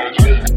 I